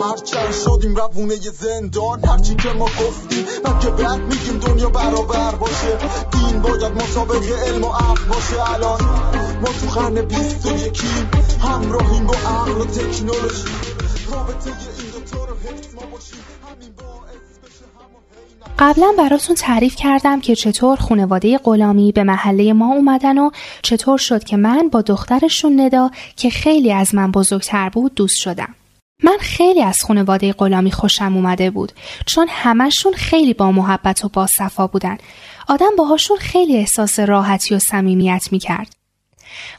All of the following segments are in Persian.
هرچند شدیم روونه زندان. هرچی که ما گفتیم من که بعد میگیم دنیا برابر باشه. دین باید مطابق علم و عقل باشه. الان ما تو قرن بیست و یکیم. همراهیم با عقل و تکنولوژی. رابطه این دوتا رو حفظ ما باشیم. همین باعث قبلا براتون تعریف کردم که چطور خانواده غلامی به محله ما اومدن و چطور شد که من با دخترشون ندا که خیلی از من بزرگتر بود دوست شدم. من خیلی از خانواده غلامی خوشم اومده بود چون همشون خیلی با محبت و با صفا بودن. آدم باهاشون خیلی احساس راحتی و صمیمیت می‌کرد.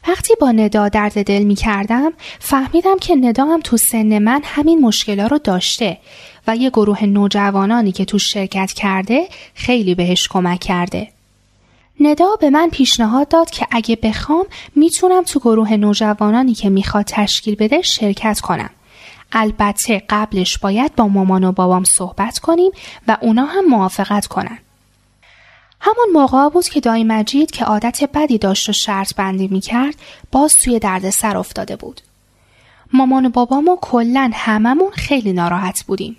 وقتی با ندا درد دل می کردم فهمیدم که ندا هم تو سن من همین مشکلا رو داشته و یه گروه نوجوانانی که تو شرکت کرده خیلی بهش کمک کرده. ندا به من پیشنهاد داد که اگه بخوام می‌تونم تو گروه نوجوانانی که می‌خواد تشکیل بده شرکت کنم. البته قبلش باید با مامان و بابام صحبت کنیم و اونا هم موافقت کنن. همون موقع بود که دایی مجید که عادت بدی داشت و شرط بندی می کرد باز توی سر افتاده بود. مامان و بابام و کلن هممون خیلی ناراحت بودیم.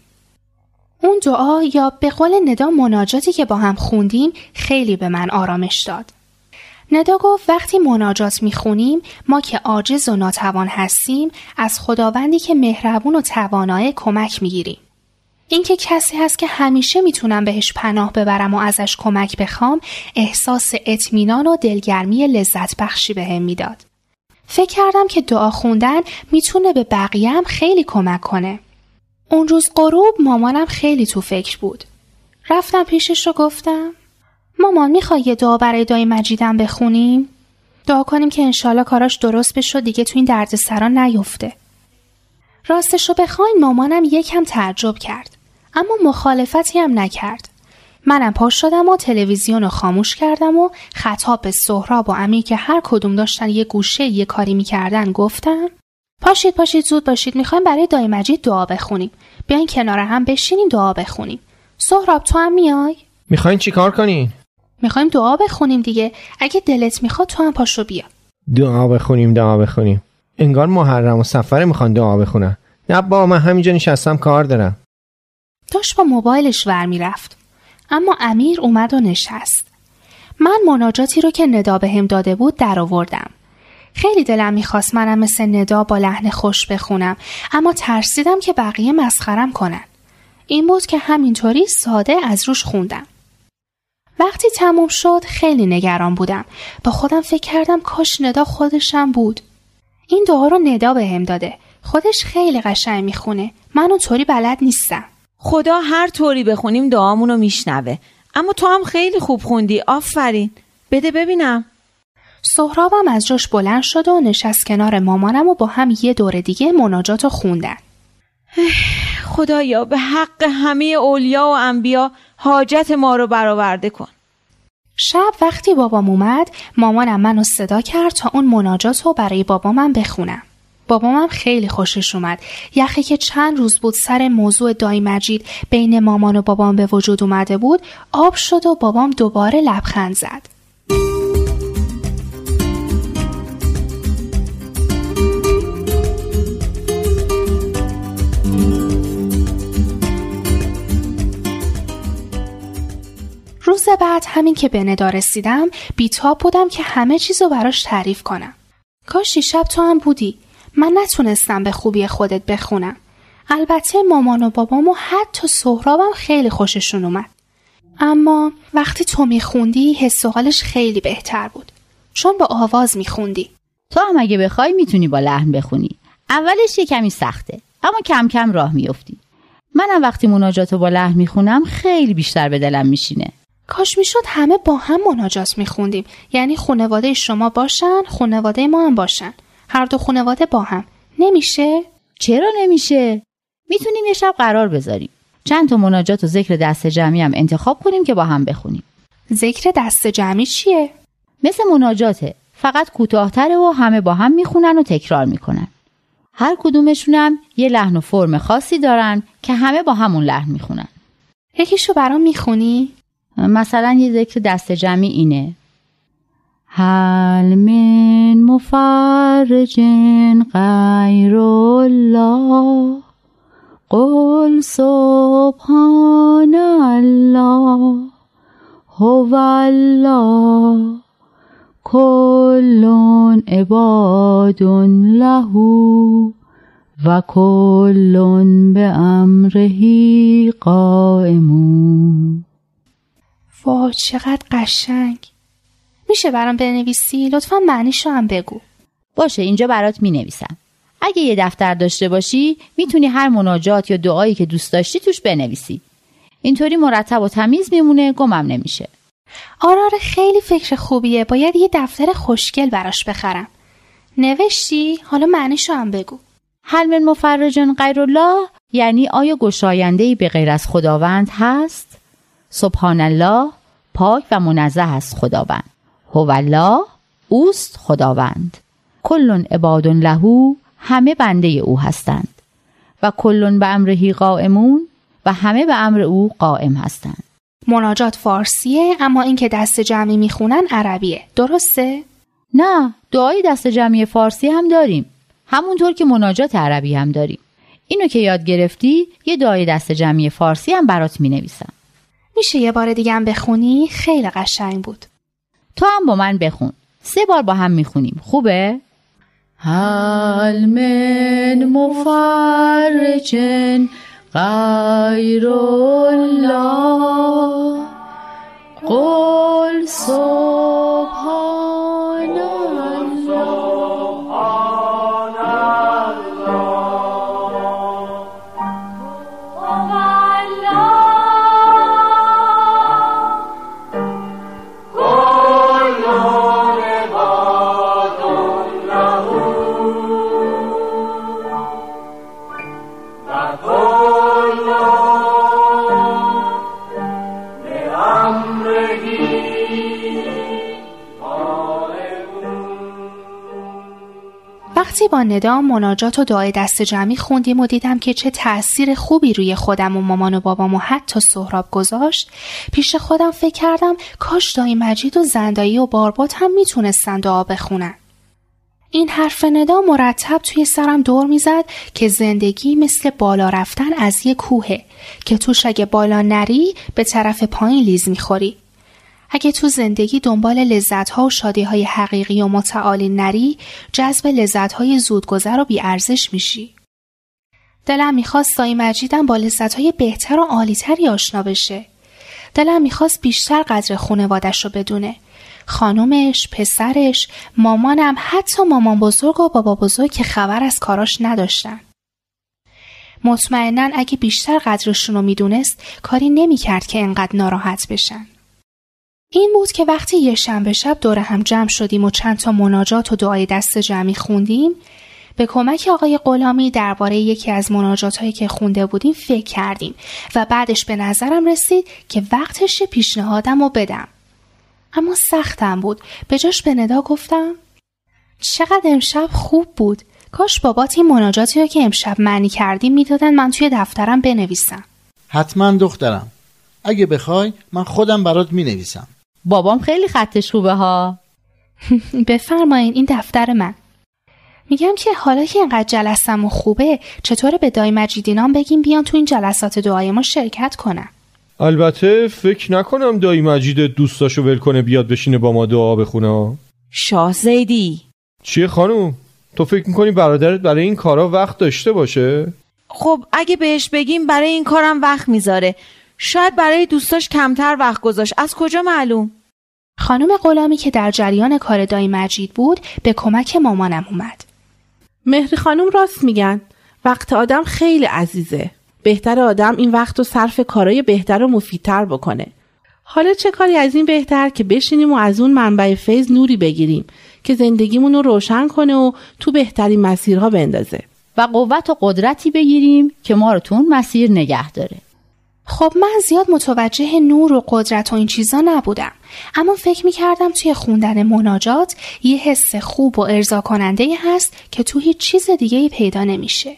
اون دعا یا به قول ندا مناجاتی که با هم خوندیم خیلی به من آرامش داد. ندا گفت وقتی مناجات می‌خونیم ما که عاجز و ناتوان هستیم از خداوندی که مهربون و توانای کمک می‌گیریم. اینکه کسی هست که همیشه می‌تونم بهش پناه ببرم و ازش کمک بخوام احساس اطمینان و دلگرمی لذت بخشی بهم به می‌داد. فکر کردم که دعا خوندن می‌تونه به بقیه هم خیلی کمک کنه. اون روز غروب مامانم خیلی تو فکر بود. رفتم پیشش رو گفتم مامان می‌خوای یه دعا برای دای مجیدم بخونیم؟ دعا کنیم که انشالله کاراش درست بشه دیگه تو این درد سران نیفته. راستش رو بخواین مامانم یکم تعجب کرد. اما مخالفتی هم نکرد. منم پاش شدم و تلویزیون رو خاموش کردم و خطاب به سهراب و امیر که هر کدوم داشتن یه گوشه یه کاری می‌کردن گفتم پاشید پاشید زود باشید می‌خوایم برای دای مجید دعا بخونیم بیاین کنار هم بشینیم دعا بخونیم سهراب تو هم میای می‌خواین چیکار کنین می‌خوایم دعا بخونیم دیگه. اگه دلت می‌خواد تو هم پاشو بیا. دعا بخونیم دعا بخونیم. انگار محرم و سفر می‌خوان دعا بخونن. نه با من همینجا نشستم کار دارم. داشت با موبایلش ور می‌رفت. اما امیر اومد و نشست. من مناجاتی رو که ندا به هم داده بود در آوردم خیلی دلم می‌خواست منم مثل ندا با لحن خوش بخونم اما ترسیدم که بقیه مسخرم کنن. این بود که همینطوری ساده از روش خوندم. وقتی تموم شد خیلی نگران بودم. با خودم فکر کردم کاش ندا خودشم بود. این دعا رو ندا به هم داده. خودش خیلی قشنگ می‌خونه. من اونطوری بلد نیستم. خدا هر طوری بخونیم دعامونو میشنوه. اما تو هم خیلی خوب خوندی. آفرین. بده ببینم. سهرابم از جاش بلند شد و نشست کنار مامانم و با هم یه دور دیگه مناجات خوندن. خدایا به حق همه اولیا و انبیا حاجت ما رو برآورده کن. شب وقتی بابام اومد مامانم منو صدا کرد تا اون مناجات رو برای بابامم بخونم. بابامم خیلی خوشش اومد. یخی که چند روز بود سر موضوع دای مجید بین مامان و بابام به وجود اومده بود آب شد و بابام دوباره لبخند زد. روز بعد همین که به ندا رسیدم بیتاب بودم که همه چیزو براش تعریف کنم. کاش شب تو هم بودی. من نتونستم به خوبی خودت بخونم. البته مامان و بابام و حتی سهرابم خیلی خوششون اومد. اما وقتی تو میخوندی حس و حالش خیلی بهتر بود. چون با آواز میخوندی. تو هم اگه بخوای می‌تونی با لحن بخونی. اولش یه کمی سخته. اما کم کم راه میافتی. منم وقتی مناجاتو با لحن می‌خونم خیلی بیشتر به دلم میشینه. کاش می‌شد همه با هم مناجات میخوندیم. یعنی خانواده شما باشن خانواده ما هم باشن. هر دو خانواده با هم. نمیشه؟ چرا نمیشه؟ می‌تونیم یه شب قرار بذاریم. چند تا مناجات و ذکر دست جمعی هم انتخاب کنیم که با هم بخونیم. ذکر دست جمعی چیه؟ مثل مناجاته. فقط کوتاهتره و همه با هم می‌خونن و تکرار می‌کنن. هر کدومشونم یه لحن و فرم خاصی دارن که همه با همون لحن می‌خونن. یکیشو برام می‌خونی؟ مثلا یه ذکر دست جمعی اینه. هل من مفرج غیر الله. قل سبحان الله. هو الله. کل عباد له و کل به امره قائمون. وای چقدر قشنگ. میشه برام بنویسی؟ لطفا معنیشو هم بگو. باشه اینجا برات می نویسم اگه یه دفتر داشته باشی می‌تونی هر مناجات یا دعایی که دوست داشتی توش بنویسی. اینطوری مرتب و تمیز میمونه گمم نمیشه. آره آره خیلی فکر خوبیه. باید یه دفتر خوشگل براش بخرم. نوشتی؟ حالا معنیشو هم بگو. هل من مفرجن غیر الله یعنی آیا گشاینده به غیر از خداوند هست؟ سبحان الله پاک و منزه است خداوند. هو الله اوست خداوند. کلون عباد لهو همه بنده او هستند. و کلون به امرهی قائمون و همه به امر او قائم هستند. مناجات فارسیه اما اینکه دست جمعی می‌خونن عربیه. درسته؟ نه دعای دست جمعی فارسی هم داریم. همونطور که مناجات عربی هم داریم. اینو که یاد گرفتی یه دعای دست جمعی فارسی هم برات می نویسم میشه یه بار دیگه هم بخونی؟ خیلی قشنگ بود تو هم با من بخون سه بار با هم می‌خونیم خوبه؟ هل من مفرجن غیر الله قل سبحان وقتی با ندام مناجات و دعای دست جمعی خوندیم و دیدم که چه تأثیر خوبی روی خودم و مامان و بابام و حتی سهراب گذاشت. پیش خودم فکر کردم کاش دایی مجید و زندایی و باربات هم می‌تونستن دعا بخونن. این حرف ندا مرتب توی سرم دور می‌زد که زندگی مثل بالا رفتن از یه کوهه که توش اگه بالا نری به طرف پایین لیز می‌خوری. اگه تو زندگی دنبال لذتها و شادیهای حقیقی و متعالی نری جذب لذتهای زودگذر و بیارزش میشی. دلم می‌خواست سای مجیدم با لذتهای بهتر و عالیتری آشنا بشه. دلم می‌خواست بیشتر قدر خونوادش رو بدونه. خانومش، پسرش، مامانم حتی مامان بزرگ و بابا بزرگ که خبر از کاراش نداشتن. مطمئنا اگه بیشتر قدرشون رو می‌دونست کاری نمی‌کرد که انقدر ناراحت بشن. این بود که وقتی یه شنبه شب دور هم جمع شدیم و چند تا مناجات و دعای دست جمعی خوندیم به کمک آقای غلامی درباره یکی از مناجات هایی که خونده بودیم فکر کردیم و بعدش به نظرم رسید که وقتش پیشنهادم رو بدم. اما سختم بود. به جاش به ندا گفتم چقدر امشب خوب بود. کاش بابات این مناجاتی رو که امشب معنی کردیم می‌دادن من توی دفترم بنویسم. حتما دخترم. اگه بخوای من خودم برات می نویسم. بابام خیلی خطش خوبه ها. بفرمایین این دفتر من. میگم که حالا که اینقدر جلسم و خوبه چطوره به دای مجیدینام بگیم بیان تو این جلسات دعای ما شرکت کنن؟ البته فکر نکنم دایی مجید دوستاشو ول کنه بیاد بشینه با ما دعا بخونه. شاه زیدی. چیه خانوم؟ تو فکر می‌کنی برادرت برای این کارا وقت داشته باشه؟ خب اگه بهش بگیم برای این کارم وقت می‌ذاره. شاید برای دوستاش کمتر وقت گذاشت. از کجا معلوم؟ خانم غلامی که در جریان کار دایی مجید بود به کمک مامانم اومد. مهری خانم راست میگن. وقت آدم خیلی عزیزه. بهتر آدم این وقت رو صرف کارای بهتر و مفیدتر بکنه. حالا چه کاری از این بهتر که بشینیم و از اون منبع فیض نوری بگیریم که زندگیمون رو روشن کنه و تو بهترین مسیرها بندازه. و قوت و قدرتی بگیریم که ما رو تو اون مسیر نگه داره. خب من زیاد متوجه نور و قدرت و این چیزا نبودم. اما فکر می کردم توی خوندن مناجات یه حس خوب و ارضا کننده هست که تو هیچ چیز دیگه ای پیدا نمیشه.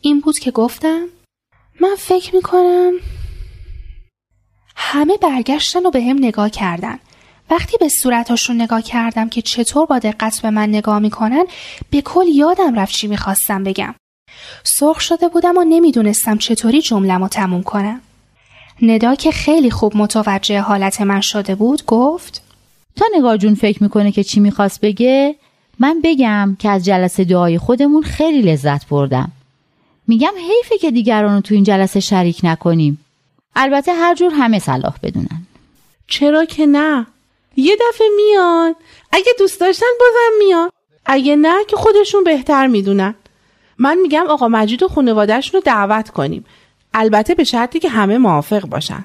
این بود که گفتم من فکر می کنم همه برگشتن و به هم نگاه کردن. وقتی به صورتاشون نگاه کردم که چطور با دقت به من نگاه می‌کنن به کل یادم رفت چی می‌خواستم بگم. سرخ شده بودم و نمی‌دونستم چطوری جملم رو تموم کنم. ندا که خیلی خوب متوجه حالت من شده بود گفت تا نگاه جون فکر می‌کنه که چی می‌خواست بگه من بگم که از جلسه دعای خودمون خیلی لذت بردم. میگم حیفه که دیگران رو تو این جلسه شریک نکنیم. البته هر جور همه صلاح بدونن. چرا که نه؟ یه دفعه میان. اگه دوست داشتن بازم میان. اگه نه که خودشون بهتر می‌دونن. من میگم آقا مجید و خانوادهشون رو دعوت کنیم. البته به شرطی که همه موافق باشن.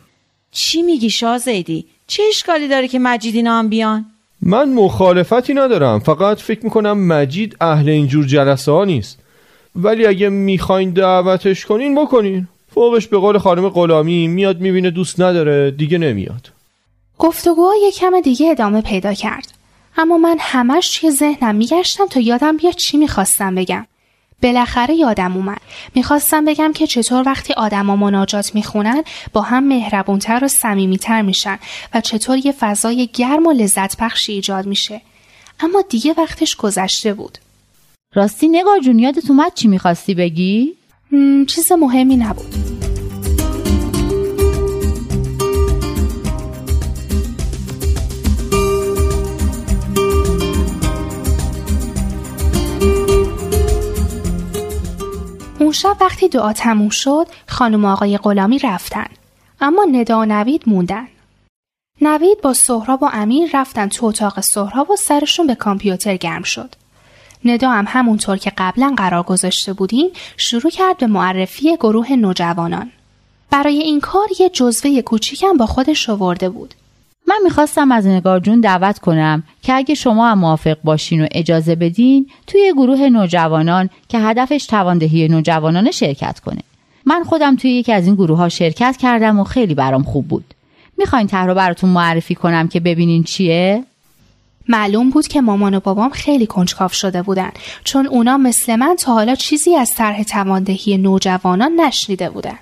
چی میگی شازیدی؟ چه اشکالی داره که مجید اینا هم بیان؟ من مخالفتی ندارم. فقط فکر می‌کنم مجید اهل اینجور جلسه ها نیست. ولی اگه می‌خواین دعوتش کنین بکنین. فوقش به قول خانم غلامی میاد می‌بینه دوست نداره دیگه نمیاد. گفتگوها یه کم دیگه ادامه پیدا کرد. اما من همش توی ذهنم میگشتم تا یادم بیاد چی می‌خواستم بگم. بالاخره یادم اومد. می‌خواستم بگم که چطور وقتی آدما مناجات می‌خونن با هم مهربونتر و صمیمیتر میشن و چطور یه فضای گرم و لذت بخشی ایجاد میشه. اما دیگه وقتش گذشته بود. راستی نگار جون یادت اومد چی می‌خواستی بگی؟ چیز مهمی نبود. اون شب وقتی دعا تموم شد خانم آقای غلامی رفتن. اما ندا و نوید موندن. نوید با سهراب و امیر رفتن تو اتاق سهراب و سرشون به کامپیوتر گرم شد. ندا هم همونطور که قبلا قرار گذاشته بودیم شروع کرد به معرفی گروه نوجوانان. برای این کار یه جزوه کوچیکم با خودش آورده بود. من می‌خواستم از نگار جون دعوت کنم که اگه شما هم موافق باشین و اجازه بدین توی گروه نوجوانان که هدفش تواندهی نوجوانان شرکت کنه. من خودم توی یکی از این گروه ها شرکت کردم و خیلی برام خوب بود. می‌خواین طرح رو براتون معرفی کنم که ببینین چیه؟ معلوم بود که مامان و بابام خیلی کنجکاو شده بودن چون اونا مثل من تا حالا چیزی از طرح تواندهی نوجوانان نشنیده بودن.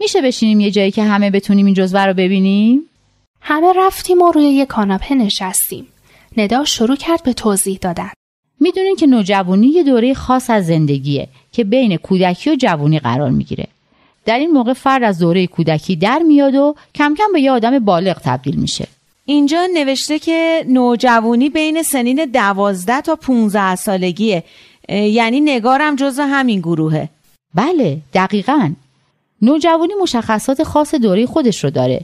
میشه بشینیم یه جایی که همه بتونیم این جزوه رو ببینیم؟ همه رفتیم و روی یک کاناپه نشستیم. ندا شروع کرد به توضیح دادن. می‌دونین که نوجوانی یه دوره خاص از زندگیه که بین کودکی و جوانی قرار می‌گیره. در این موقع فرد از دوره کودکی در میاد و کم کم به یه آدم بالغ تبدیل میشه. اینجا نوشته که نوجوانی بین سنین دوازده تا 15 سالگیه یعنی نگارم جزو همین گروهه بله دقیقا نوجوانی مشخصات خاص دوره خودش رو داره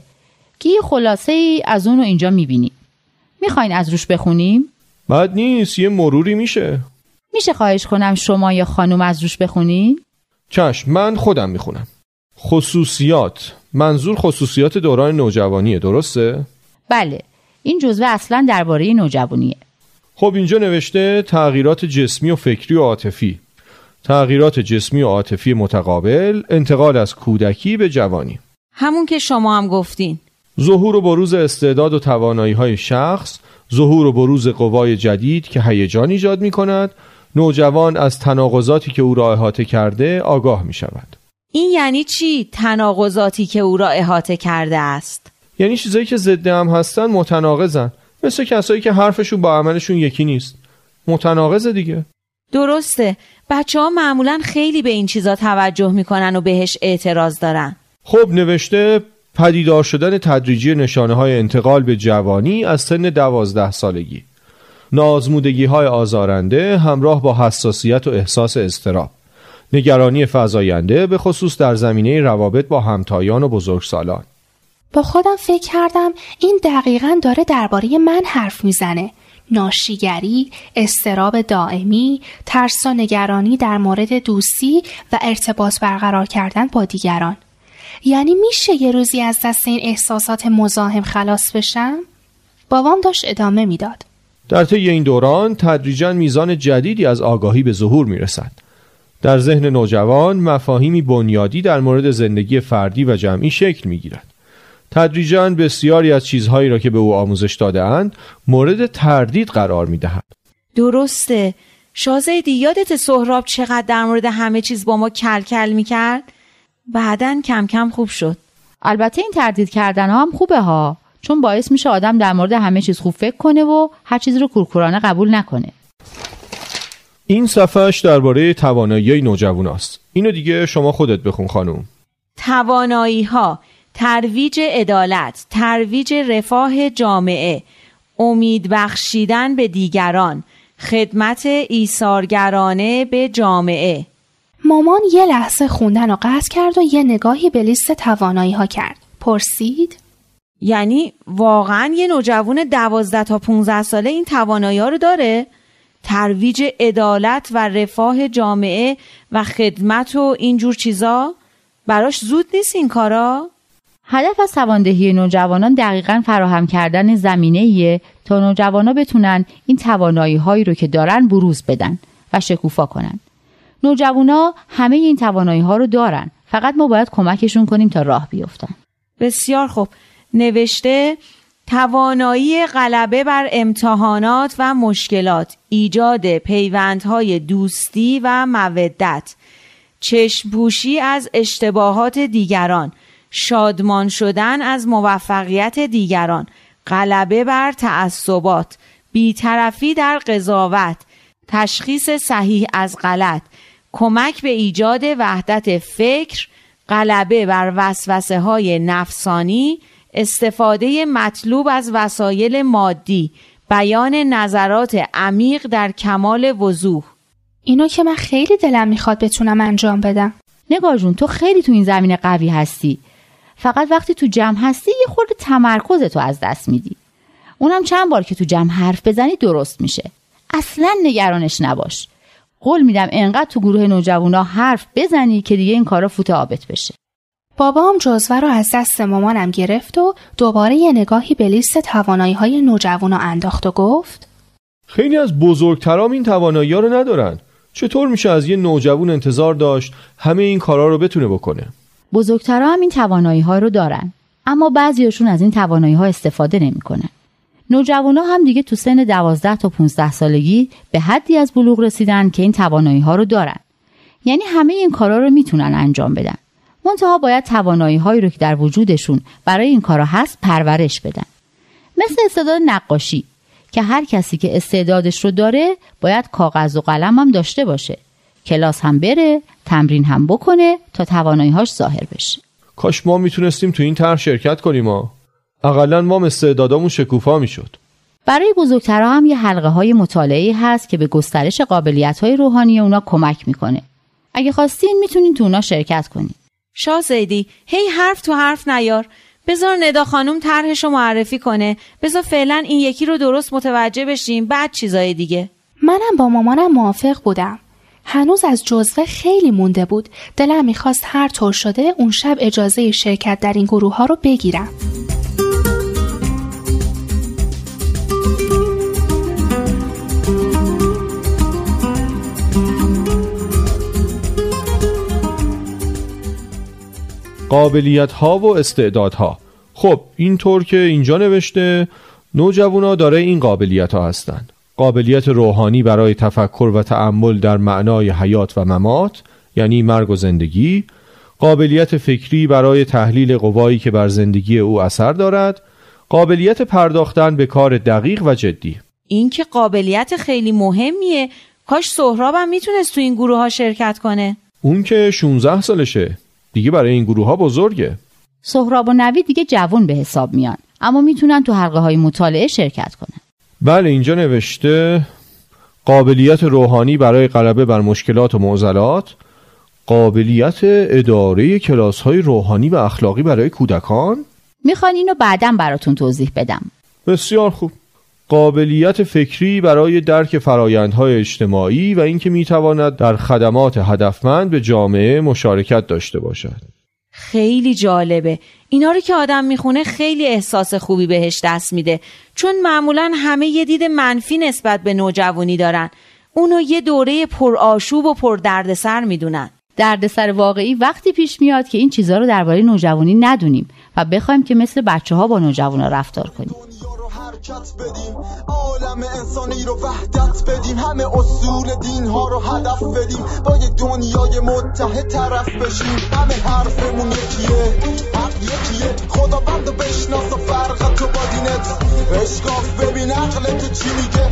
که یه خلاصه ای از اون رو اینجا می‌بینیم می‌خواین از روش بخونیم؟ بد نیست یه مروری میشه. میشه خواهش کنم شما یا خانم از روش بخونین؟ چشم من خودم می‌خونم. خصوصیات. منظور خصوصیات دوران نوجوانیه درسته؟ بله این جزوه اصلا درباره نوجوانیه. خب اینجا نوشته تغییرات جسمی و فکری و عاطفی. تغییرات جسمی و عاطفی متقابل انتقال از کودکی به جوانی. همون که شما هم گفتین. ظهور و بروز استعداد و توانایی های شخص ظهور و بروز قوای جدید که هیجان ایجاد می کند نوجوان از تناقضاتی که او را احاطه کرده آگاه می شود این یعنی چی؟ تناقضاتی که او را احاطه کرده است. یعنی چیزایی که ضد هم هستن متناقضن. مثل کسایی که حرفشون با عملشون یکی نیست. متناقض دیگه. درسته. بچه ها معمولا خیلی به این چیزا توجه می‌کنن و بهش اعتراض دارن. خب نوشته پدیدار شدن تدریجی نشانه های انتقال به جوانی از سن دوازده سالگی. نازمودگی های آزارنده همراه با حساسیت و احساس استراب نگرانی فضاینده به خصوص در زمینه روابط با همتایان و بزرگسالان. با خودم فکر کردم این دقیقا داره درباره من حرف می‌زنه. ناشیگری، استراب دائمی، ترس و نگرانی در مورد دوستی و ارتباط برقرار کردن با دیگران. یعنی میشه یه روزی از دست این احساسات مزاحم خلاص بشم؟ بابام داشت ادامه می‌داد. در طی این دوران تدریجا میزان جدیدی از آگاهی به ظهور می‌رسد در ذهن نوجوان مفاهیمی بنیادی در مورد زندگی فردی و جمعی شکل می گیرد. تدریجا بسیاری از چیزهایی را که به او آموزش داده اند مورد تردید قرار می دهند. درسته شازیدی یادت سهراب چقدر در مورد همه چیز با ما کل کل می کرد؟ بعدا کم کم خوب شد. البته این تردید کردن ها هم خوبه ها. چون باعث میشه آدم در مورد همه چیز خوب فکر کنه و هر چیزی رو کورکورانه قبول نکنه. این صفحش درباره توانایی نوجوان است. اینو دیگه شما خودت بخون خانم. توانایی ها ترویج عدالت ترویج رفاه جامعه امید بخشیدن به دیگران خدمت ایثارگرانه به جامعه. مامان یه لحظه خوندن رو قطع کرد و یه نگاهی به لیست توانایی ها کرد پرسید یعنی واقعا یه نوجوان دوازده تا 15 ساله این توانایی ها رو داره؟ ترویج عدالت و رفاه جامعه و خدمت و اینجور چیزا؟ براش زود نیست این کارا؟ هدف از تواندهی نوجوانان دقیقا فراهم کردن زمینه ایه تا نوجوانا بتونن این توانایی هایی رو که دارن بروز بدن و شکوفا کنن. نوجوانا همه این توانایی ها رو دارن فقط ما باید کمکشون کنیم تا راه بیفتن. بسیار خوب نوشته توانایی غلبه بر امتحانات و مشکلات ایجاد پیوندهای دوستی و مودت چشمپوشی از اشتباهات دیگران شادمان شدن از موفقیت دیگران غلبه بر تعصبات بیطرفی در قضاوت تشخیص صحیح از غلط کمک به ایجاد وحدت فکر غلبه بر وسوسه های نفسانی استفاده مطلوب از وسایل مادی بیان نظرات عمیق در کمال وضوح. اینو که من خیلی دلم می‌خواد بتونم انجام بدم. نگاه جون تو خیلی تو این زمینه قوی هستی. فقط وقتی تو جمع هستی یه خورده تمرکز تو از دست میدی. اونم چند بار که تو جمع حرف بزنی درست میشه. اصلا نگرانش نباش. قول میدم انقدر تو گروه نوجوانا حرف بزنی که دیگه این کارا فوت آبت بشه. بابام جزوه رو از دست مامانم گرفت و دوباره یه نگاهی به لیست توانایی های نوجوانا انداخت و گفت خیلی از بزرگترام این توانایی ها رو ندارن. چطور میشه از یه نوجوان انتظار داشت همه این کارا رو بتونه بکنه؟ بزرگترا هم این توانایی ها رو دارن اما بعضیاشون از این توانایی ها استفاده نمی‌کنن. نوجوانا هم دیگه تو سن 12 تا 15 سالگی به حدی از بلوغ رسیدن که این توانایی ها رو دارن. یعنی همه این کارا رو می‌تونن انجام بدن. منتها باید توانایی هایی رو که در وجودشون برای این کارا هست پرورش بدن. مثل استعداد نقاشی که هر کسی که استعدادش رو داره باید کاغذ و قلم هم داشته باشه. کلاس هم بره تمرین هم بکنه تا تواناییهاش ظاهر بشه. کاش ما می‌تونستیم تو این طرح شرکت کنیم ما اقلا ما استعدادامون شکوفا می‌شد. برای بزرگترها هم یه حلقه های مطالعه هست که به گسترش قابلیت های روحانی اونا کمک می‌کنه. اگه خواستین می‌تونین تو اونا شرکت کنین. شاه زیدی هی حرف تو حرف نیار. بذار ندا خانم طرحش رو معرفی کنه. بذار فعلا این یکی رو درست متوجه بشیم. بعد چیزای دیگه. منم با مامانم موافق بودم. هنوز از جزوه خیلی مونده بود. دلم می‌خواست هر طور شده اون شب اجازه شرکت در این گروه ها رو بگیرم. قابلیت ها و استعدادها. خب اینطور که اینجا نوشته نوجوانا داره این قابلیت ها هستند قابلیت روحانی برای تفکر و تأمل در معنای حیات و ممات یعنی مرگ و زندگی. قابلیت فکری برای تحلیل قوایی که بر زندگی او اثر دارد. قابلیت پرداختن به کار دقیق و جدی. این که قابلیت خیلی مهمیه. کاش سهرابم می‌تونست تو این گروه ها شرکت کنه. اون که 16 سالشه. دیگه برای این گروه ها بزرگه. سهراب و نوید دیگه جوون به حساب میان. اما می‌تونن تو حلقه های مطالعه شرکت کنن. بله اینجا نوشته قابلیت روحانی برای غلبه بر مشکلات و معضلات قابلیت اداره کلاس های روحانی و اخلاقی برای کودکان. می‌خوان اینو بعدا براتون توضیح بدم. بسیار خوب. قابلیت فکری برای درک فرایندهای اجتماعی و اینکه می‌تواند در خدمات هدفمند به جامعه مشارکت داشته باشد. خیلی جالبه. اینا رو که آدم می‌خونه خیلی احساس خوبی بهش دست میده. چون معمولا همه یه دید منفی نسبت به نوجوانی دارن. اونو یه دوره پرآشوب و پر دردسر می‌دونن. دردسر واقعی وقتی پیش میاد که این چیزها رو درباره نوجوانی ندونیم و بخوایم که مثل بچه ها با نوجوانا رفتار کنیم. حرکت بدیم. عالم انسانی رو وحدت بدیم. همه اصول دین ها رو هدف بدیم. با یه دنیای متحد طرف بشیم. همه حرفمون یکیه. حق یکیه. خدا بند بشناس و فرق تو با دینت اشکاف ببین. عقل تو چی میگه؟